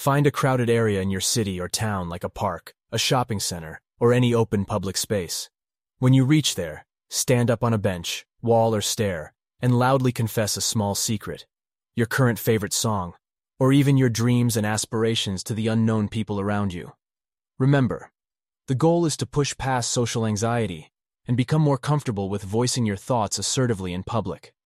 Find a crowded area in your city or town like a park, a shopping center, or any open public space. When you reach there, stand up on a bench, wall or stair, and loudly confess a small secret, your current favorite song, or even your dreams and aspirations to the unknown people around you. Remember, the goal is to push past social anxiety and become more comfortable with voicing your thoughts assertively in public.